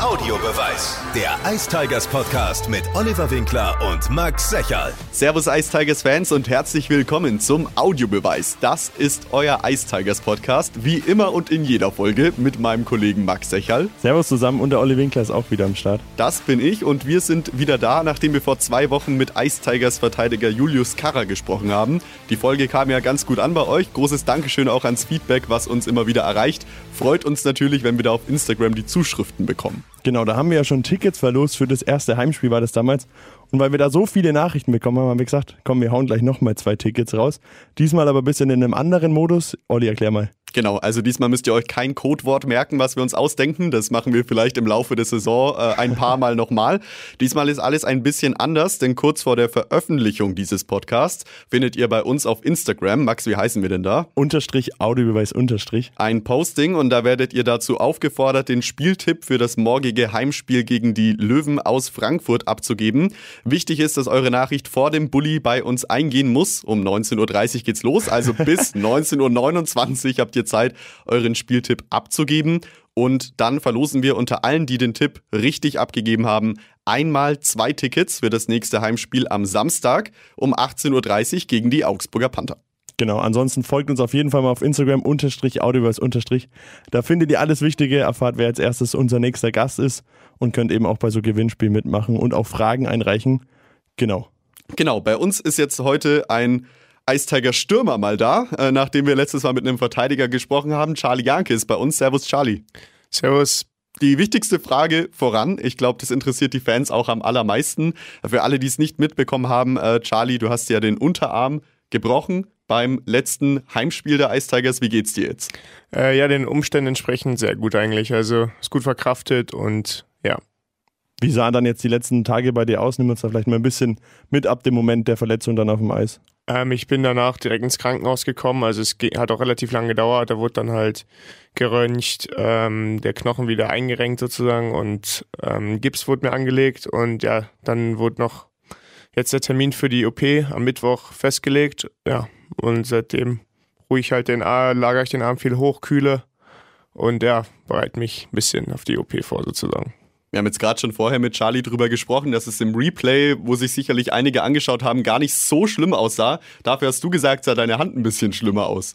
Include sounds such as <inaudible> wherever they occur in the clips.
Audiobeweis. Der Ice Tigers Podcast mit Oliver Winkler und Max Secherl. Servus Ice Tigers Fans und herzlich willkommen zum Audiobeweis. Das ist euer Ice Tigers Podcast, wie immer und in jeder Folge mit meinem Kollegen Max Secherl. Servus zusammen und der Olli Winkler ist auch wieder am Start. Das bin ich und wir sind wieder da, nachdem wir vor zwei Wochen mit Ice Tigers Verteidiger Julius Karrer gesprochen haben. Die Folge kam ja ganz gut an bei euch. Großes Dankeschön auch ans Feedback, was uns immer wieder erreicht. Freut uns natürlich, wenn wir da auf Instagram die Zuschriften bekommen. Genau, da haben wir ja schon Tickets verlost für das erste Heimspiel, war das damals. Und weil wir da so viele Nachrichten bekommen haben, haben wir gesagt, komm, wir hauen gleich nochmal zwei Tickets raus. Diesmal aber ein bisschen in einem anderen Modus. Olli, erklär mal. Genau, also diesmal müsst ihr euch kein Codewort merken, was wir uns ausdenken. Das machen wir vielleicht im Laufe der Saison äh, ein paar Mal nochmal. Diesmal ist alles ein bisschen anders, denn kurz vor der Veröffentlichung dieses Podcasts findet ihr bei uns auf Instagram, Max, wie heißen wir denn da? Unterstrich, Audiobeweis, Unterstrich. Ein Posting und da werdet ihr dazu aufgefordert, den Spieltipp für das morgige Heimspiel gegen die Löwen aus Frankfurt abzugeben. Wichtig ist, dass eure Nachricht vor dem Bulli bei uns eingehen muss. Um 19.30 Uhr geht's los, also bis <laughs> 19.29 Uhr habt ihr Zeit, euren Spieltipp abzugeben. Und dann verlosen wir unter allen, die den Tipp richtig abgegeben haben, einmal zwei Tickets für das nächste Heimspiel am Samstag um 18.30 Uhr gegen die Augsburger Panther. Genau, ansonsten folgt uns auf jeden Fall mal auf Instagram, unterstrich, Audioverse, unterstrich. Da findet ihr alles Wichtige, erfahrt, wer als erstes unser nächster Gast ist und könnt eben auch bei so Gewinnspielen mitmachen und auch Fragen einreichen. Genau. Genau, bei uns ist jetzt heute ein Eistiger Stürmer mal da, äh, nachdem wir letztes Mal mit einem Verteidiger gesprochen haben. Charlie Janke ist bei uns. Servus, Charlie. Servus. Die wichtigste Frage voran, ich glaube, das interessiert die Fans auch am allermeisten. Für alle, die es nicht mitbekommen haben, äh, Charlie, du hast ja den Unterarm gebrochen beim letzten Heimspiel der Ice Tigers. Wie geht's dir jetzt? Äh, ja, den Umständen entsprechend sehr gut eigentlich. Also ist gut verkraftet und ja. Wie sahen dann jetzt die letzten Tage bei dir aus? Nimm uns da vielleicht mal ein bisschen mit ab dem Moment der Verletzung dann auf dem Eis. Ähm, ich bin danach direkt ins Krankenhaus gekommen. Also es hat auch relativ lange gedauert. Da wurde dann halt geröntgt, ähm, der Knochen wieder eingerenkt sozusagen und ähm, Gips wurde mir angelegt. Und ja, dann wurde noch jetzt der Termin für die OP am Mittwoch festgelegt. Ja, und seitdem ruhe ich halt den Arm, lagere ich den Arm viel hoch, kühle und ja, bereite mich ein bisschen auf die OP vor sozusagen. Wir haben jetzt gerade schon vorher mit Charlie drüber gesprochen, dass es im Replay, wo sich sicherlich einige angeschaut haben, gar nicht so schlimm aussah. Dafür hast du gesagt, sah deine Hand ein bisschen schlimmer aus.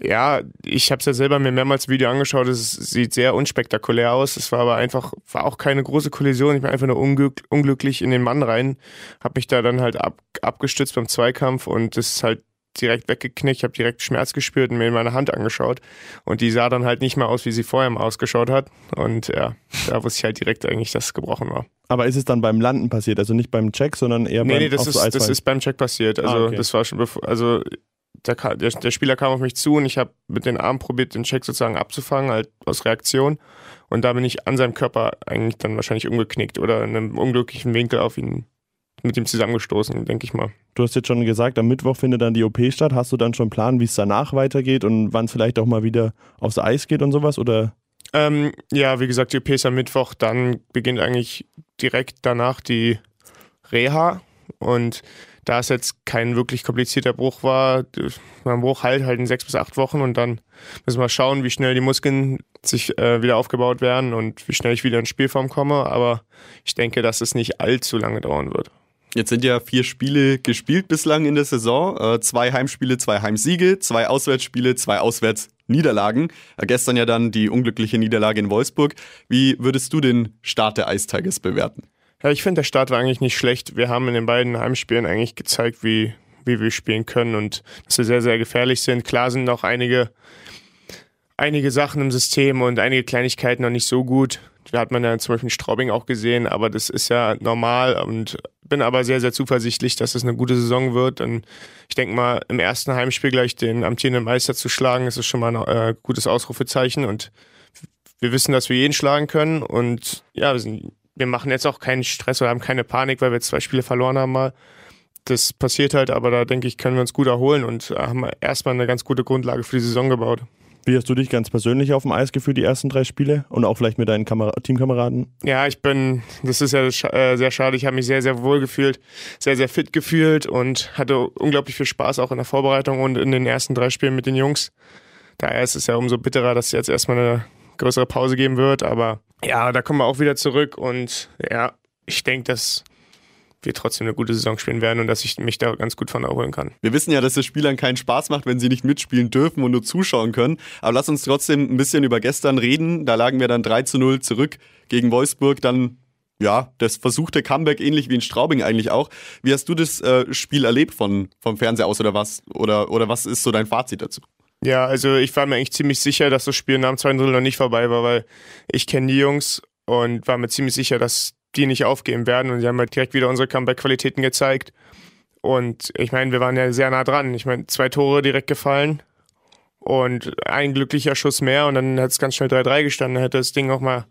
Ja, ich habe es ja selber mir mehrmals Video angeschaut. Es sieht sehr unspektakulär aus. Es war aber einfach, war auch keine große Kollision. Ich bin einfach nur unglück, unglücklich in den Mann rein, habe mich da dann halt ab, abgestützt beim Zweikampf und das ist halt direkt weggeknickt, ich habe direkt Schmerz gespürt und mir in meine Hand angeschaut. Und die sah dann halt nicht mehr aus, wie sie vorher mal ausgeschaut hat. Und ja, da wusste ich halt direkt eigentlich, dass es gebrochen war. Aber ist es dann beim Landen passiert? Also nicht beim Check, sondern eher nee, beim Nee, das, ist, das ist beim Check passiert. Also ah, okay. das war schon bevor, also der, der, der, Spieler kam auf mich zu und ich habe mit den Armen probiert, den Check sozusagen abzufangen, halt aus Reaktion. Und da bin ich an seinem Körper eigentlich dann wahrscheinlich umgeknickt oder in einem unglücklichen Winkel auf ihn mit ihm zusammengestoßen, denke ich mal. Du hast jetzt schon gesagt, am Mittwoch findet dann die OP statt. Hast du dann schon einen Plan, wie es danach weitergeht und wann es vielleicht auch mal wieder aufs Eis geht und sowas? Oder? Ähm, ja, wie gesagt, die OP ist am Mittwoch. Dann beginnt eigentlich direkt danach die Reha. Und da es jetzt kein wirklich komplizierter Bruch war, mein Bruch halt halt in sechs bis acht Wochen und dann müssen wir schauen, wie schnell die Muskeln sich äh, wieder aufgebaut werden und wie schnell ich wieder in Spielform komme. Aber ich denke, dass es nicht allzu lange dauern wird. Jetzt sind ja vier Spiele gespielt bislang in der Saison. Äh, zwei Heimspiele, zwei Heimsiege, zwei Auswärtsspiele, zwei Auswärtsniederlagen. Äh, gestern ja dann die unglückliche Niederlage in Wolfsburg. Wie würdest du den Start der Ice Tigers bewerten? Ja, ich finde, der Start war eigentlich nicht schlecht. Wir haben in den beiden Heimspielen eigentlich gezeigt, wie, wie wir spielen können und dass wir sehr, sehr gefährlich sind. Klar sind noch einige, einige Sachen im System und einige Kleinigkeiten noch nicht so gut. Da hat man ja zum Beispiel in Straubing auch gesehen, aber das ist ja normal und bin aber sehr, sehr zuversichtlich, dass es eine gute Saison wird. Und ich denke mal, im ersten Heimspiel gleich den amtierenden Meister zu schlagen, ist schon mal ein äh, gutes Ausrufezeichen. Und wir wissen, dass wir jeden schlagen können. Und ja, wir, sind, wir machen jetzt auch keinen Stress oder haben keine Panik, weil wir zwei Spiele verloren haben mal. Das passiert halt, aber da denke ich, können wir uns gut erholen und haben erstmal eine ganz gute Grundlage für die Saison gebaut. Wie hast du dich ganz persönlich auf dem Eis gefühlt, die ersten drei Spiele? Und auch vielleicht mit deinen Kamer Teamkameraden? Ja, ich bin, das ist ja äh, sehr schade, ich habe mich sehr, sehr wohl gefühlt, sehr, sehr fit gefühlt und hatte unglaublich viel Spaß auch in der Vorbereitung und in den ersten drei Spielen mit den Jungs. Daher ist es ja umso bitterer, dass es jetzt erstmal eine größere Pause geben wird, aber ja, da kommen wir auch wieder zurück und ja, ich denke, dass wir trotzdem eine gute Saison spielen werden und dass ich mich da ganz gut von erholen kann. Wir wissen ja, dass es Spielern keinen Spaß macht, wenn sie nicht mitspielen dürfen und nur zuschauen können. Aber lass uns trotzdem ein bisschen über gestern reden. Da lagen wir dann 3 zu 0 zurück gegen Wolfsburg. Dann, ja, das versuchte Comeback ähnlich wie in Straubing eigentlich auch. Wie hast du das äh, Spiel erlebt von, vom Fernseher aus oder was? Oder, oder was ist so dein Fazit dazu? Ja, also ich war mir eigentlich ziemlich sicher, dass das Spiel nach dem zweiten Drittel noch nicht vorbei war, weil ich kenne die Jungs und war mir ziemlich sicher, dass die nicht aufgeben werden. Und sie haben halt direkt wieder unsere Comeback-Qualitäten gezeigt. Und ich meine, wir waren ja sehr nah dran. Ich meine, zwei Tore direkt gefallen und ein glücklicher Schuss mehr und dann hat es ganz schnell 3-3 gestanden. Dann hätte das Ding auch mal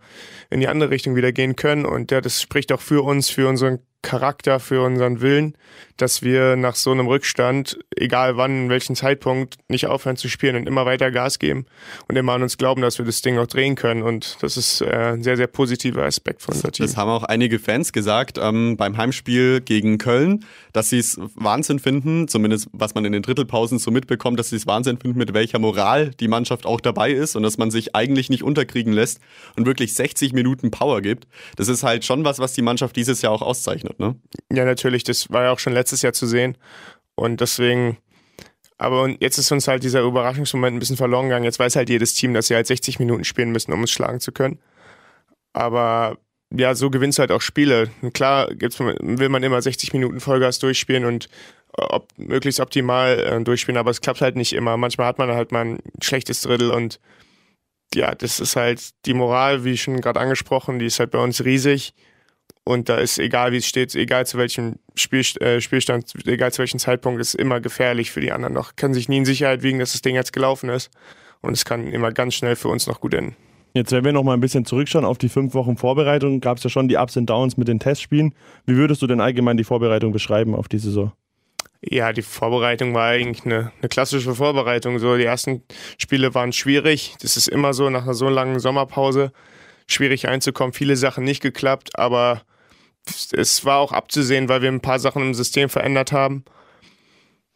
in die andere Richtung wieder gehen können. Und ja, das spricht auch für uns, für unseren Charakter, für unseren Willen, dass wir nach so einem Rückstand, egal wann, in welchem Zeitpunkt, nicht aufhören zu spielen und immer weiter Gas geben und immer an uns glauben, dass wir das Ding auch drehen können. Und das ist äh, ein sehr, sehr positiver Aspekt von unserem Team. Das haben auch einige Fans gesagt ähm, beim Heimspiel gegen Köln, dass sie es Wahnsinn finden, zumindest was man in den Drittelpausen so mitbekommt, dass sie es Wahnsinn finden, mit welcher Moral die Mannschaft auch dabei ist und dass man sich eigentlich nicht unterkriegen lässt und wirklich 60 Minuten Power gibt. Das ist halt schon was, was die Mannschaft dieses Jahr auch auszeichnet geöffnet, ne? Ja, natürlich. Das war ja auch schon letztes Jahr zu sehen. Und deswegen, aber jetzt ist uns halt dieser Überraschungsmoment ein bisschen verloren gegangen. Jetzt weiß halt jedes Team, dass sie halt 60 Minuten spielen müssen, um uns schlagen zu können. Aber ja, so gewinnst du halt auch Spiele. Klar gibt's, will man immer 60 Minuten Vollgas durchspielen und ob, möglichst optimal äh, durchspielen, aber es klappt halt nicht immer. Manchmal hat man halt mal ein schlechtes Drittel und ja, das ist halt die Moral, wie schon gerade angesprochen, die ist halt bei uns riesig. Und da ist egal, wie es steht, egal zu welchem Spiel, äh, Spielstand, egal zu welchem Zeitpunkt, ist immer gefährlich für die anderen noch. Kann sich nie in Sicherheit wiegen, dass das Ding jetzt gelaufen ist. Und es kann immer ganz schnell für uns noch gut enden. Jetzt, wenn wir noch mal ein bisschen zurückschauen auf die fünf Wochen Vorbereitung, gab es ja schon die Ups und Downs mit den Testspielen. Wie würdest du denn allgemein die Vorbereitung beschreiben auf die Saison? Ja, die Vorbereitung war eigentlich eine, eine klassische Vorbereitung. So, die ersten Spiele waren schwierig. Das ist immer so nach einer so langen Sommerpause schwierig einzukommen. Viele Sachen nicht geklappt, aber es war auch abzusehen, weil wir ein paar Sachen im System verändert haben,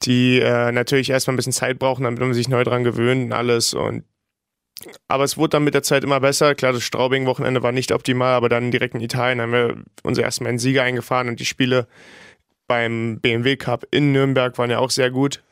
die äh, natürlich erstmal ein bisschen Zeit brauchen, damit man sich neu dran gewöhnt und alles. Und aber es wurde dann mit der Zeit immer besser. Klar, das Straubing-Wochenende war nicht optimal, aber dann direkt in Italien haben wir unser ersten Mal einen Sieger eingefahren und die Spiele beim BMW Cup in Nürnberg waren ja auch sehr gut.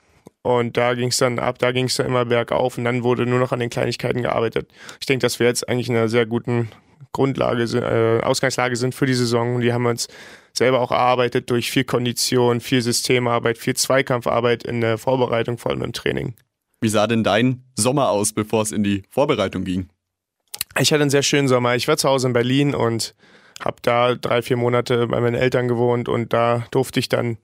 Und da ging es dann ab, da ging es dann immer bergauf und dann wurde nur noch an den Kleinigkeiten gearbeitet. Ich denke, dass wir jetzt eigentlich in einer sehr guten Grundlage, äh, Ausgangslage sind für die Saison. Die haben wir uns selber auch erarbeitet durch viel Kondition, viel Systemarbeit, viel Zweikampfarbeit in der Vorbereitung, vor allem im Training. Wie sah denn dein Sommer aus, bevor es in die Vorbereitung ging? Ich hatte einen sehr schönen Sommer. Ich war zu Hause in Berlin und habe da drei, vier Monate bei meinen Eltern gewohnt und da durfte ich dann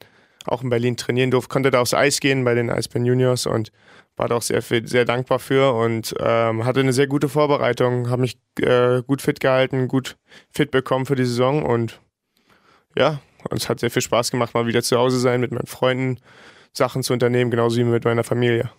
auch in Berlin trainieren, durfte, konnte da aufs Eis gehen bei den Eisbären Juniors und war da auch sehr, sehr dankbar für und ähm, hatte eine sehr gute Vorbereitung, habe mich äh, gut fit gehalten, gut fit bekommen für die Saison und ja, es hat sehr viel Spaß gemacht, mal wieder zu Hause sein, mit meinen Freunden Sachen zu unternehmen, genauso wie mit meiner Familie.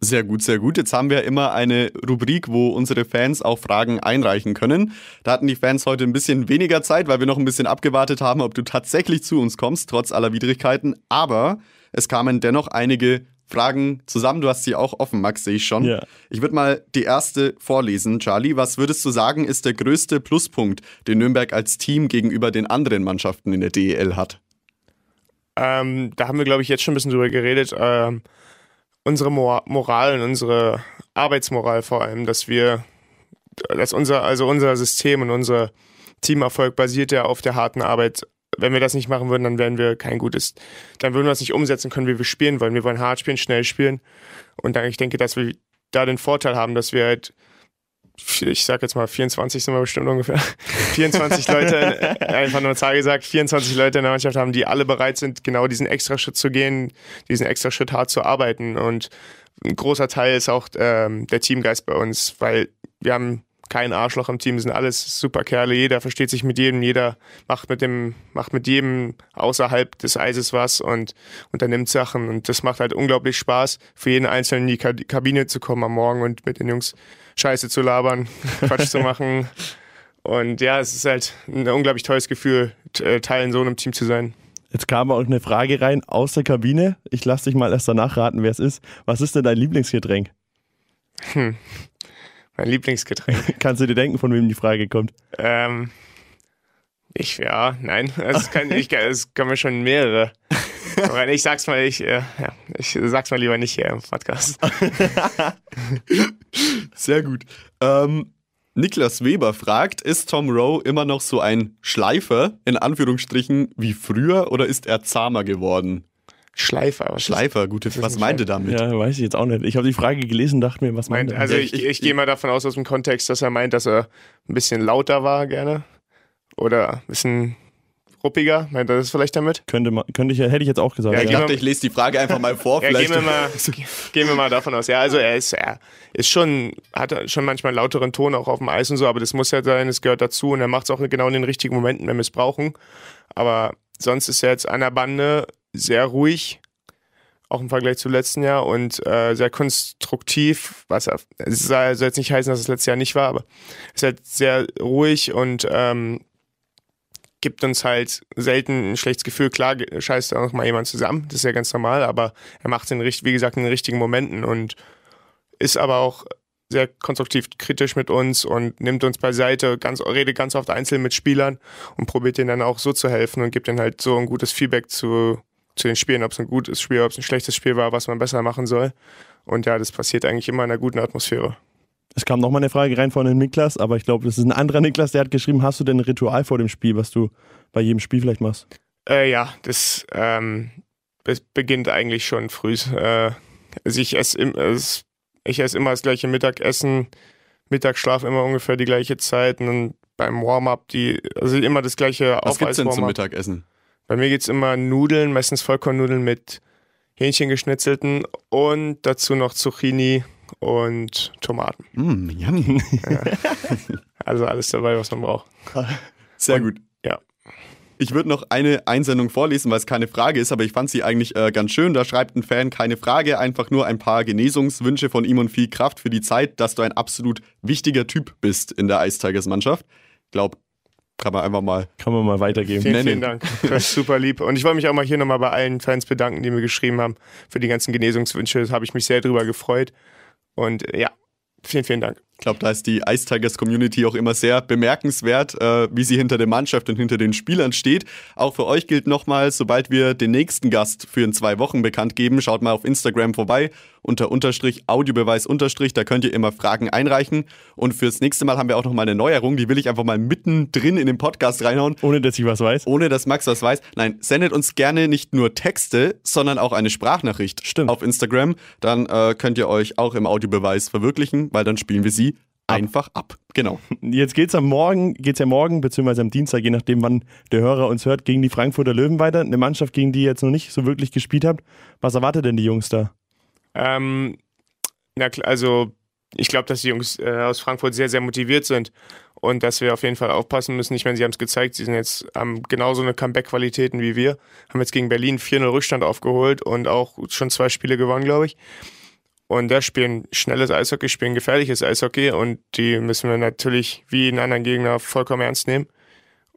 Sehr gut, sehr gut. Jetzt haben wir immer eine Rubrik, wo unsere Fans auch Fragen einreichen können. Da hatten die Fans heute ein bisschen weniger Zeit, weil wir noch ein bisschen abgewartet haben, ob du tatsächlich zu uns kommst, trotz aller Widrigkeiten. Aber es kamen dennoch einige Fragen zusammen. Du hast sie auch offen, Max, sehe ich schon. Ja. Ich würde mal die erste vorlesen. Charlie, was würdest du sagen, ist der größte Pluspunkt, den Nürnberg als Team gegenüber den anderen Mannschaften in der DEL hat? Ähm, da haben wir, glaube ich, jetzt schon ein bisschen drüber geredet. Ähm, unsere Moral und unsere Arbeitsmoral vor allem, dass wir, dass unser, also unser System und unser Teamerfolg basiert ja auf der harten Arbeit wenn wir das nicht machen würden, dann wären wir kein gutes, dann würden wir das nicht umsetzen können, wie wir spielen wollen. Wir wollen hart spielen, schnell spielen. Und dann, ich denke, dass wir da den Vorteil haben, dass wir halt, ich sag jetzt mal 24 sind wir bestimmt ungefähr, <laughs> 24 Leute, einfach nur Zahl gesagt, 24 Leute in der Mannschaft haben, die alle bereit sind, genau diesen extra Schritt zu gehen, diesen extra Schritt hart zu arbeiten. Und ein großer Teil ist auch ähm, der Teamgeist bei uns, weil wir haben kein Arschloch im Team, sind alles super Kerle, jeder versteht sich mit jedem, jeder macht mit dem, macht mit jedem außerhalb des Eises was und unternimmt Sachen und das macht halt unglaublich Spaß, für jeden Einzelnen in die Kabine zu kommen am Morgen und mit den Jungs Scheiße zu labern, <laughs> Quatsch zu machen. Und ja, es ist halt ein unglaublich tolles Gefühl, äh, Teil in so einem Team zu sein. Jetzt kam auch eine Frage rein aus der Kabine. Ich lasse dich mal erst danach raten, wer es ist. Was ist denn dein Lieblingsgetränk? Hm. Mein Lieblingsgetränk. <laughs> Kannst du dir denken, von wem die Frage kommt? Ähm, ich, ja, nein. Es, kann, ich, es kommen schon mehrere. Aber ich sag's mal, ich, äh, ja, ich sag's mal lieber nicht hier im Podcast. <laughs> Sehr gut. Ähm, Niklas Weber fragt, ist Tom Rowe immer noch so ein Schleifer, in Anführungsstrichen, wie früher, oder ist er zahmer geworden? Schleifer. Was Schleifer, gute, was ein meinte damit? Ja, weiß ich jetzt auch nicht. Ich habe die Frage gelesen, dachte mir, was meint meint, er? also ich, ich- ich, gehe mal davon aus, aus dem Kontext, dass er meint, dass er ein bisschen lauter war gerne. Oder ein bisschen ruppiger. Meint er das vielleicht damit? Könnte, man, könnte ich, hätte ich jetzt auch gesagt. Ja, Ich Ja, geh dachte, ich lese die Frage einfach mal vor. <laughs> Ja, gehen wir, mal, gehen wir mal davon aus. Ja, also er ist, er ist schon, hat schon manchmal einen lauteren Ton auch auf dem Eis und so, aber das muss ja sein, es gehört dazu und er macht es auch genau in den richtigen Momenten, wenn wir es brauchen. Aber sonst ist er jetzt an der Bande sehr ruhig, auch im Vergleich zu letzten Jahr und äh, sehr konstruktiv, was es soll jetzt nicht heißen, dass es letztes Jahr nicht war, aber ist halt sehr ruhig und ähm, gibt uns halt selten ein schlechtes Gefühl. Klar, scheißt auch mal jemand zusammen, das ist ja ganz normal, aber er macht richt- wie gesagt, in den richtigen Momenten und ist aber auch sehr konstruktiv kritisch mit uns und nimmt uns beiseite, ganz, redet ganz oft einzeln mit Spielern und probiert denen dann auch so zu helfen und gibt denen halt so ein gutes Feedback zu, zu den Spielen, ob es ein gutes Spiel, ob es ein schlechtes Spiel war, was man besser machen soll. Und ja, das passiert eigentlich immer in einer guten Atmosphäre. Es kam nochmal eine Frage rein von dem Niklas, aber ich glaube, das ist ein anderer Niklas, der hat geschrieben, hast du denn ein Ritual vor dem Spiel, was du bei jedem Spiel vielleicht machst? Äh, ja, das ähm, es beginnt eigentlich schon früh. Äh, also ich esse im, es, ich esse immer das gleiche Mittagessen, Mittagsschlaf immer ungefähr die gleiche Zeit und dann beim Warm-up die, also immer das gleiche Was gibt's denn zum. Mittagessen? Bei mir geht's immer Nudeln, meistens Vollkornnudeln mit Hähnchen geschnitzelten und dazu noch Zucchini und Tomaten. Mm, yummy. Also alles dabei, was man braucht. Sehr Und- gut. ja. Ich würde noch eine Einsendung vorlesen, weil es keine Frage ist, aber ich fand sie eigentlich äh, ganz schön. Da schreibt ein Fan keine Frage, einfach nur ein paar Genesungswünsche von ihm und viel Kraft für die Zeit, dass du ein absolut wichtiger Typ bist in der Ice Tigers Mannschaft. Ich glaube, kann man einfach mal. Kann man mal weitergeben. Vielen, nennen. vielen Dank. Das ist super lieb. Und ich wollte mich auch mal hier nochmal bei allen Fans bedanken, die mir geschrieben haben für die ganzen Genesungswünsche. Da habe ich mich sehr drüber gefreut. Und äh, ja, vielen, vielen Dank. Ich glaube, da ist die Ice Tigers Community auch immer sehr bemerkenswert, äh, wie sie hinter der Mannschaft und hinter den Spielern steht. Auch für euch gilt nochmal, sobald wir den nächsten Gast für in zwei Wochen bekannt geben, schaut mal auf Instagram vorbei unter Unterstrich Audiobeweis Unterstrich, da könnt ihr immer Fragen einreichen. Und fürs nächste Mal haben wir auch nochmal eine Neuerung, die will ich einfach mal mittendrin in den Podcast reinhauen. Ohne dass ich was weiß. Ohne dass Max was weiß. Nein, sendet uns gerne nicht nur Texte, sondern auch eine Sprachnachricht Stimmt. auf Instagram. Dann äh, könnt ihr euch auch im Audiobeweis verwirklichen, weil dann spielen wir sie einfach ab. Genau. Jetzt geht's am Morgen, geht's ja morgen, beziehungsweise am Dienstag, je nachdem, wann der Hörer uns hört, gegen die Frankfurter Löwen weiter. Eine Mannschaft, gegen die ihr jetzt noch nicht so wirklich gespielt habt. Was erwartet denn die Jungs da? Ähm, na klar, also ich glaube, dass die Jungs äh, aus Frankfurt sehr, sehr motiviert sind und dass wir auf jeden Fall aufpassen müssen. Ich meine, sie haben es gezeigt, sie sind jetzt haben genauso eine Comeback-Qualitäten wie wir. Haben jetzt gegen Berlin 4-0 Rückstand aufgeholt und auch schon zwei Spiele gewonnen, glaube ich. Und da spielen schnelles Eishockey, spielen gefährliches Eishockey und die müssen wir natürlich wie jeden anderen Gegner vollkommen ernst nehmen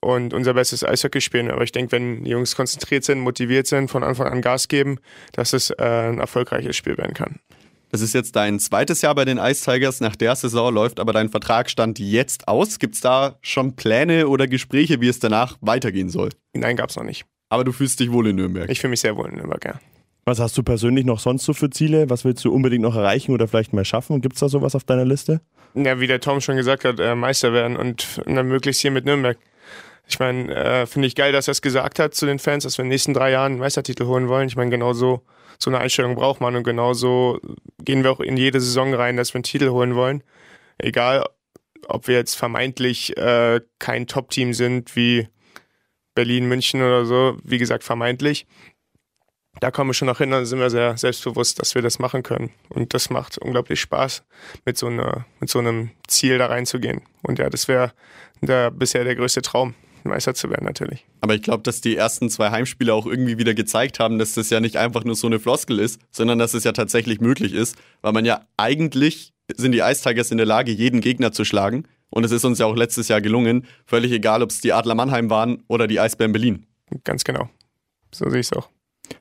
und unser bestes Eishockey spielen. Aber ich denke, wenn die Jungs konzentriert sind, motiviert sind, von Anfang an Gas geben, dass es äh, ein erfolgreiches Spiel werden kann. Das ist jetzt dein zweites Jahr bei den Ice Tigers. Nach der Saison läuft aber dein Vertrag stand jetzt aus. Gibt es da schon Pläne oder Gespräche, wie es danach weitergehen soll? Nein, gab's noch nicht. Aber du fühlst dich wohl in Nürnberg. Ich fühle mich sehr wohl in Nürnberg, ja. Was hast du persönlich noch sonst so für Ziele? Was willst du unbedingt noch erreichen oder vielleicht mal schaffen? Gibt's da sowas auf deiner Liste? Ja, wie der Tom schon gesagt hat, äh, Meister werden und dann möglichst hier mit Nürnberg. Ich meine, äh, finde ich geil, dass er es gesagt hat zu den Fans, dass wir in den nächsten drei Jahren einen Meistertitel holen wollen. Ich meine, genau so, so eine Einstellung braucht man und genauso gehen wir auch in jede Saison rein, dass wir einen Titel holen wollen. Egal, ob wir jetzt vermeintlich äh, kein Top-Team sind wie Berlin, München oder so. Wie gesagt, vermeintlich. Da kommen wir schon noch hin, dann sind wir sehr selbstbewusst, dass wir das machen können. Und das macht unglaublich Spaß, mit so, einer, mit so einem Ziel da reinzugehen. Und ja, das wäre bisher der größte Traum, Meister zu werden natürlich. Aber ich glaube, dass die ersten zwei Heimspiele auch irgendwie wieder gezeigt haben, dass das ja nicht einfach nur so eine Floskel ist, sondern dass es ja tatsächlich möglich ist, weil man ja eigentlich sind die Ice Tigers in der Lage, jeden Gegner zu schlagen. Und es ist uns ja auch letztes Jahr gelungen. Völlig egal, ob es die Adler Mannheim waren oder die Eisbären Berlin. Ganz genau. So sehe ich es auch.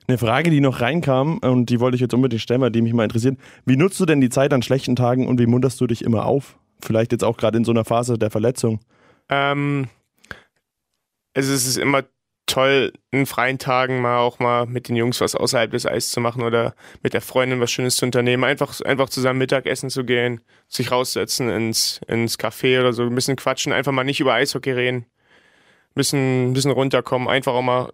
Eine Frage, die noch reinkam und die wollte ich jetzt unbedingt stellen, weil die mich mal interessiert. Wie nutzt du denn die Zeit an schlechten Tagen und wie munterst du dich immer auf? Vielleicht jetzt auch gerade in so einer Phase der Verletzung. Ähm, also es ist immer toll, in freien Tagen mal auch mal mit den Jungs was außerhalb des Eis zu machen oder mit der Freundin was Schönes zu unternehmen. Einfach, einfach zusammen Mittagessen zu gehen, sich raussetzen ins, ins Café oder so, ein bisschen quatschen, einfach mal nicht über Eishockey reden, ein bisschen, ein bisschen runterkommen, einfach auch mal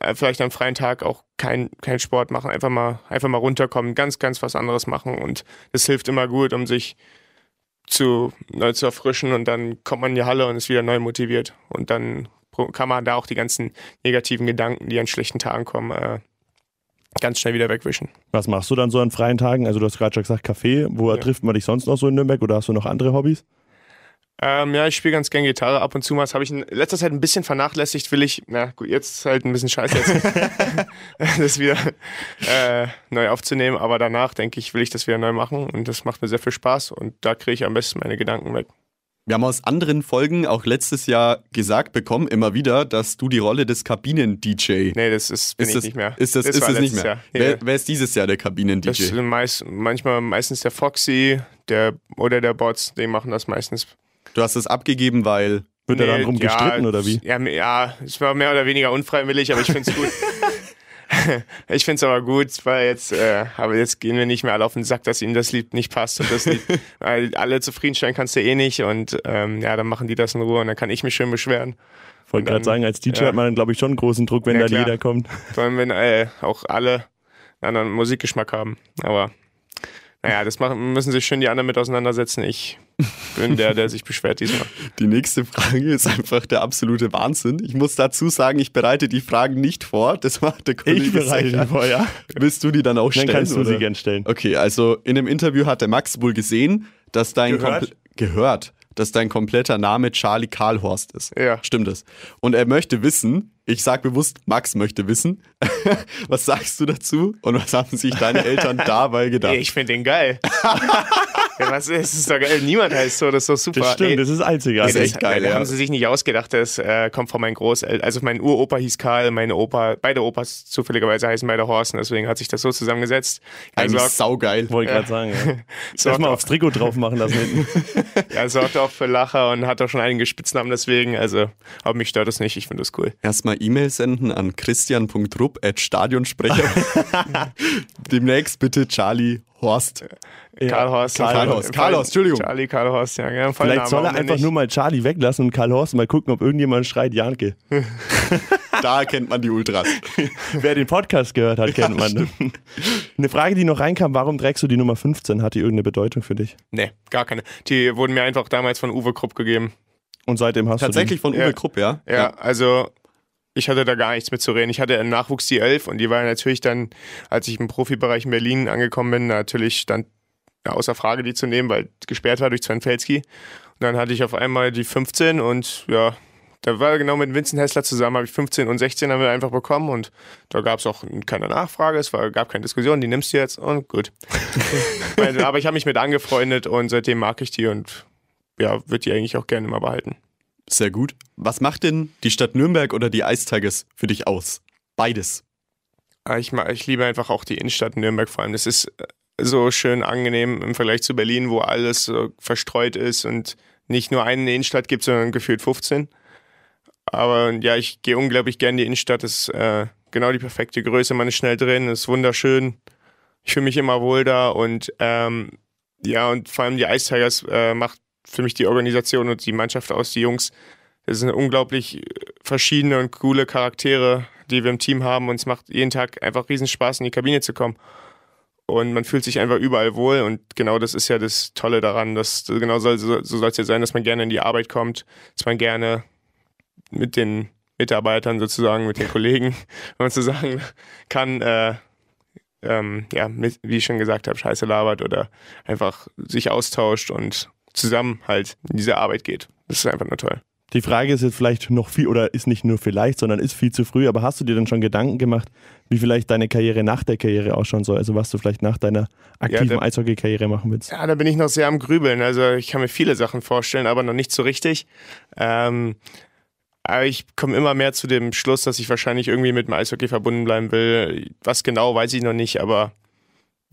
äh, vielleicht am freien Tag auch kein, kein Sport machen, einfach mal, einfach mal runterkommen, ganz, ganz was anderes machen und das hilft immer gut, um sich zu, neu zu erfrischen und dann kommt man in die Halle und ist wieder neu motiviert und dann kann man da auch die ganzen negativen Gedanken, die an schlechten Tagen kommen, äh, ganz schnell wieder wegwischen. Was machst du dann so an freien Tagen? Also du hast gerade schon gesagt Kaffee. Wo ja. trifft man dich sonst noch so in Nürnberg oder hast du noch andere Hobbys? Ähm, ja, ich spiele ganz gern Gitarre ab und zu mal. Das habe ich in letzter Zeit ein bisschen vernachlässigt, will ich, na gut, jetzt ist halt ein bisschen scheiße jetzt, <laughs> <laughs> das wieder äh, neu aufzunehmen, aber danach denke ich, will ich das wieder neu machen und das macht mir sehr viel Spaß und da kriege ich am besten meine Gedanken weg. Wir haben aus anderen Folgen auch letztes Jahr gesagt bekommen, immer wieder, dass du die Rolle des Kabinen-DJ. Nee, das ist, bin ist ich das, nicht mehr. Ist das, das ist es nicht mehr? Wer, wer, ist dieses Jahr der Kabinen-DJ? Das ist meist, manchmal meistens der Foxy der, oder der Bots, die machen das meistens. Du hast es abgegeben, weil. Wird nee, er dann rum gestritten ja, oder wie? Ja, ja, es war mehr oder weniger unfreiwillig, aber ich finde es gut. <laughs> ich finde es aber gut, weil jetzt, äh, aber jetzt gehen wir nicht mehr alle auf den Sack, dass ihnen das Lied nicht passt und das Lied, <laughs> weil alle zufriedenstellen kannst du eh nicht und ähm, ja, dann machen die das in Ruhe und dann kann ich mich schön beschweren. Ich wollte gerade sagen, als DJ ja. hat man dann, glaube ich, schon einen großen Druck, wenn ja, da klar. jeder kommt. Vor allem, wenn äh, auch alle einen anderen Musikgeschmack haben. Aber naja, das machen, müssen sich schön die anderen mit auseinandersetzen. Ich bin der, der sich beschwert diesmal. Die nächste Frage ist einfach der absolute Wahnsinn. Ich muss dazu sagen, ich bereite die Fragen nicht vor. Das macht der Kollege Ich bereite die vor, ja. Willst du die dann auch stellen? Dann kannst du oder? sie gern stellen. Okay, also in dem Interview hat der Max wohl gesehen, dass dein gehört, gehört dass dein kompletter Name Charlie Karlhorst ist. Ja. Stimmt es. Und er möchte wissen, ich sag bewusst, Max möchte wissen, <laughs> was sagst du dazu und was haben sich deine Eltern <laughs> dabei gedacht? Ich finde den geil. <laughs> ja, was ist, das ist doch geil. Niemand heißt so, das ist doch super. Das stimmt, Ey, das ist einzigartig. Das ist echt geil. Ja. haben sie sich nicht ausgedacht, das äh, kommt von meinen Großeltern. Also mein Uropa hieß Karl, meine Opa, beide Opas zufälligerweise heißen beide Horsten, deswegen hat sich das so zusammengesetzt. Also Eigentlich saugeil. Wollte ich gerade sagen, ja. Soll mal aufs Trikot drauf machen lassen hinten. ja, sorgt auch für Lacher und hat auch schon einige Spitznamen deswegen. Also, aber mich stört das nicht, ich finde das cool. Erstmal E-Mail senden an christian.rupp.stadionsprecher. <laughs> Demnächst bitte Charlie Horst. Ja, Karl Horst. Karl Horst. Karl Horst, Entschuldigung. Charlie Karl Horst, ja. ja Vielleicht soll er einfach nicht. nur mal Charlie weglassen und Karl Horst mal gucken, ob irgendjemand schreit Janke. <laughs> da kennt man die Ultras. <laughs> Wer den Podcast gehört hat, kennt ja, man. Eine Frage, die noch reinkam, warum trägst du die Nummer 15? Hat die irgendeine Bedeutung für dich? Nee, gar keine. Die wurden mir einfach damals von Uwe Krupp gegeben. Und seitdem hast Tatsächlich du Tatsächlich von Uwe ja. Krupp, ja? ja? Ja, also ich hatte da gar nichts mit zu reden. Ich hatte im Nachwuchs die 11 und die war natürlich dann, als ich im Profibereich in Berlin angekommen bin, natürlich stand außer Frage, die zu nehmen, weil gesperrt war durch Sven Felski. Und dann hatte ich auf einmal die 15 und ja, da war genau mit Vincent Hessler zusammen, habe ich 15 und 16 haben wir einfach bekommen und da gab es auch keine Nachfrage, es war, gab keine Diskussion, die nimmst du jetzt und gut. <laughs> Aber ich habe mich mit angefreundet und seitdem mag ich die und ja, würde die eigentlich auch gerne immer behalten. Sehr gut. Was macht denn die Stadt Nürnberg oder die Ice Tigers für dich aus? Beides. Ah, ich, ich liebe einfach auch die Innenstadt Nürnberg vor allem. Das ist so schön angenehm im Vergleich zu Berlin, wo alles so verstreut ist und nicht nur eine Innenstadt gibt, sondern gefühlt 15. Aber ja, ich gehe unglaublich gerne in die Innenstadt. Das ist äh, genau die perfekte Größe. Man ist schnell drin, ist wunderschön. Ich fühle mich immer wohl da und ähm, ja, und vor allem die Ice Tigers äh, macht für mich die Organisation und die Mannschaft aus, die Jungs. Das sind unglaublich verschiedene und coole Charaktere, die wir im Team haben. Und es macht jeden Tag einfach riesen Spaß, in die Kabine zu kommen. Und man fühlt sich einfach überall wohl. Und genau das ist ja das Tolle daran, dass genau so, so soll es ja sein, dass man gerne in die Arbeit kommt, dass man gerne mit den Mitarbeitern sozusagen, mit den Kollegen, <laughs> wenn man so sagen kann, äh, ähm, ja, mit, wie ich schon gesagt habe, Scheiße labert oder einfach sich austauscht und zusammen halt in diese Arbeit geht. Das ist einfach nur toll. Die Frage ist jetzt vielleicht noch viel, oder ist nicht nur vielleicht, sondern ist viel zu früh, aber hast du dir dann schon Gedanken gemacht, wie vielleicht deine Karriere nach der Karriere ausschauen soll? Also was du vielleicht nach deiner aktiven ja, Eishockey-Karriere machen willst? Ja, da bin ich noch sehr am Grübeln. Also ich kann mir viele Sachen vorstellen, aber noch nicht so richtig. Ähm, aber ich komme immer mehr zu dem Schluss, dass ich wahrscheinlich irgendwie mit dem Eishockey verbunden bleiben will. Was genau, weiß ich noch nicht, aber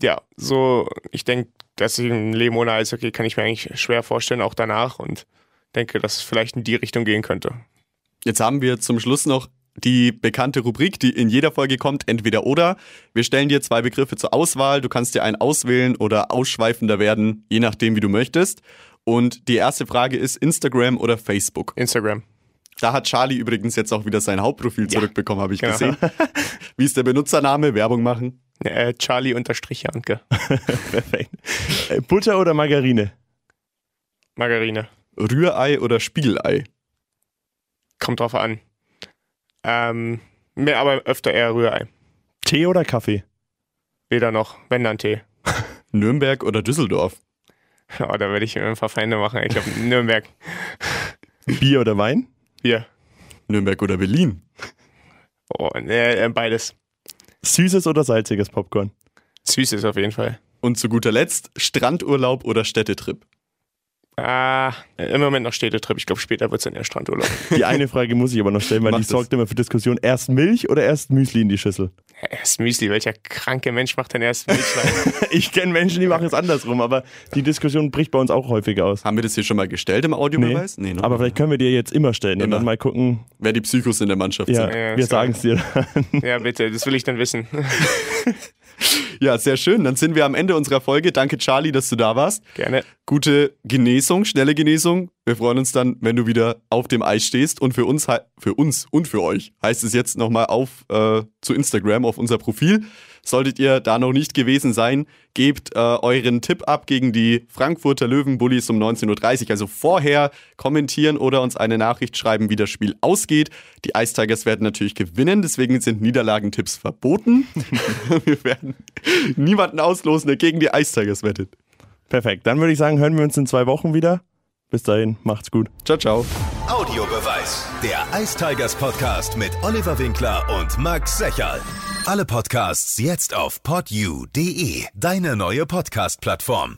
ja, so, ich denke, dass ich ein Leben ohne Eishockey kann ich mir eigentlich schwer vorstellen, auch danach und denke, dass es vielleicht in die Richtung gehen könnte. Jetzt haben wir zum Schluss noch die bekannte Rubrik, die in jeder Folge kommt, entweder oder. Wir stellen dir zwei Begriffe zur Auswahl. Du kannst dir einen auswählen oder ausschweifender werden, je nachdem, wie du möchtest. Und die erste Frage ist Instagram oder Facebook? Instagram. Da hat Charlie übrigens jetzt auch wieder sein Hauptprofil Ja. zurückbekommen, habe ich Genau. gesehen. <laughs> Wie ist der Benutzername? Werbung machen? Äh, Charlie unterstrich Janke. <laughs> Perfekt. Äh, Butter oder Margarine? Margarine. Rührei oder Spiegelei? Kommt drauf an. Ähm, mehr, aber öfter eher Rührei. Tee oder Kaffee? Weder noch, wenn dann Tee. <laughs> Nürnberg oder Düsseldorf? Oh, da werde ich mir ein paar Feinde machen. Ich glaube, Nürnberg. <laughs> Bier oder Wein? Hier. Nürnberg oder Berlin? Oh, äh, beides. Süßes oder salziges Popcorn? Süßes auf jeden Fall. Und zu guter Letzt Strandurlaub oder Städtetrip? Ah, im Moment noch Städtetrip. Ich glaube, später wird es dann eher Strandurlaub. Die eine Frage muss ich aber noch stellen, weil Mach die das. sorgt immer für Diskussion. Erst Milch oder erst Müsli in die Schüssel? Erst Müsli. Welcher kranke Mensch macht denn erst <laughs> rein? Ich kenne Menschen, die machen es andersrum, aber die Diskussion bricht bei uns auch häufiger aus. Haben wir das hier schon mal gestellt im Audiobeweis? Nee, ne? Aber vielleicht können wir dir jetzt immer stellen und Immer. dann mal gucken. Wer die Psychos in der Mannschaft Ja, sind. Ja, wir sagen es dir. <laughs> ja, bitte. Das will ich dann wissen. <laughs> Ja, sehr schön. Dann sind wir am Ende unserer Folge. Danke, Charlie, dass du da warst. Gerne. Gute Genesung, schnelle Genesung. Wir freuen uns dann, wenn du wieder auf dem Eis stehst. Und für uns, für uns und für euch heißt es jetzt nochmal auf äh, zu Instagram, auf unser Profil. Solltet ihr da noch nicht gewesen sein, gebt äh, euren Tipp ab gegen die Frankfurter Löwen-Bullies um 19.30 Uhr. Also vorher kommentieren oder uns eine Nachricht schreiben, wie das Spiel ausgeht. Die Ice Tigers werden natürlich gewinnen, deswegen sind Niederlagentipps verboten. <laughs> wir werden niemanden auslosen, der gegen die Ice Tigers wettet. Perfekt. Dann würde ich sagen, hören wir uns in zwei Wochen wieder. Bis dahin, macht's gut. Ciao, ciao. Audiobeweis. Der Ice Tigers Podcast mit Oliver Winkler und Max Secherl. Alle Podcasts jetzt auf podyou.de, deine neue Podcast-Plattform.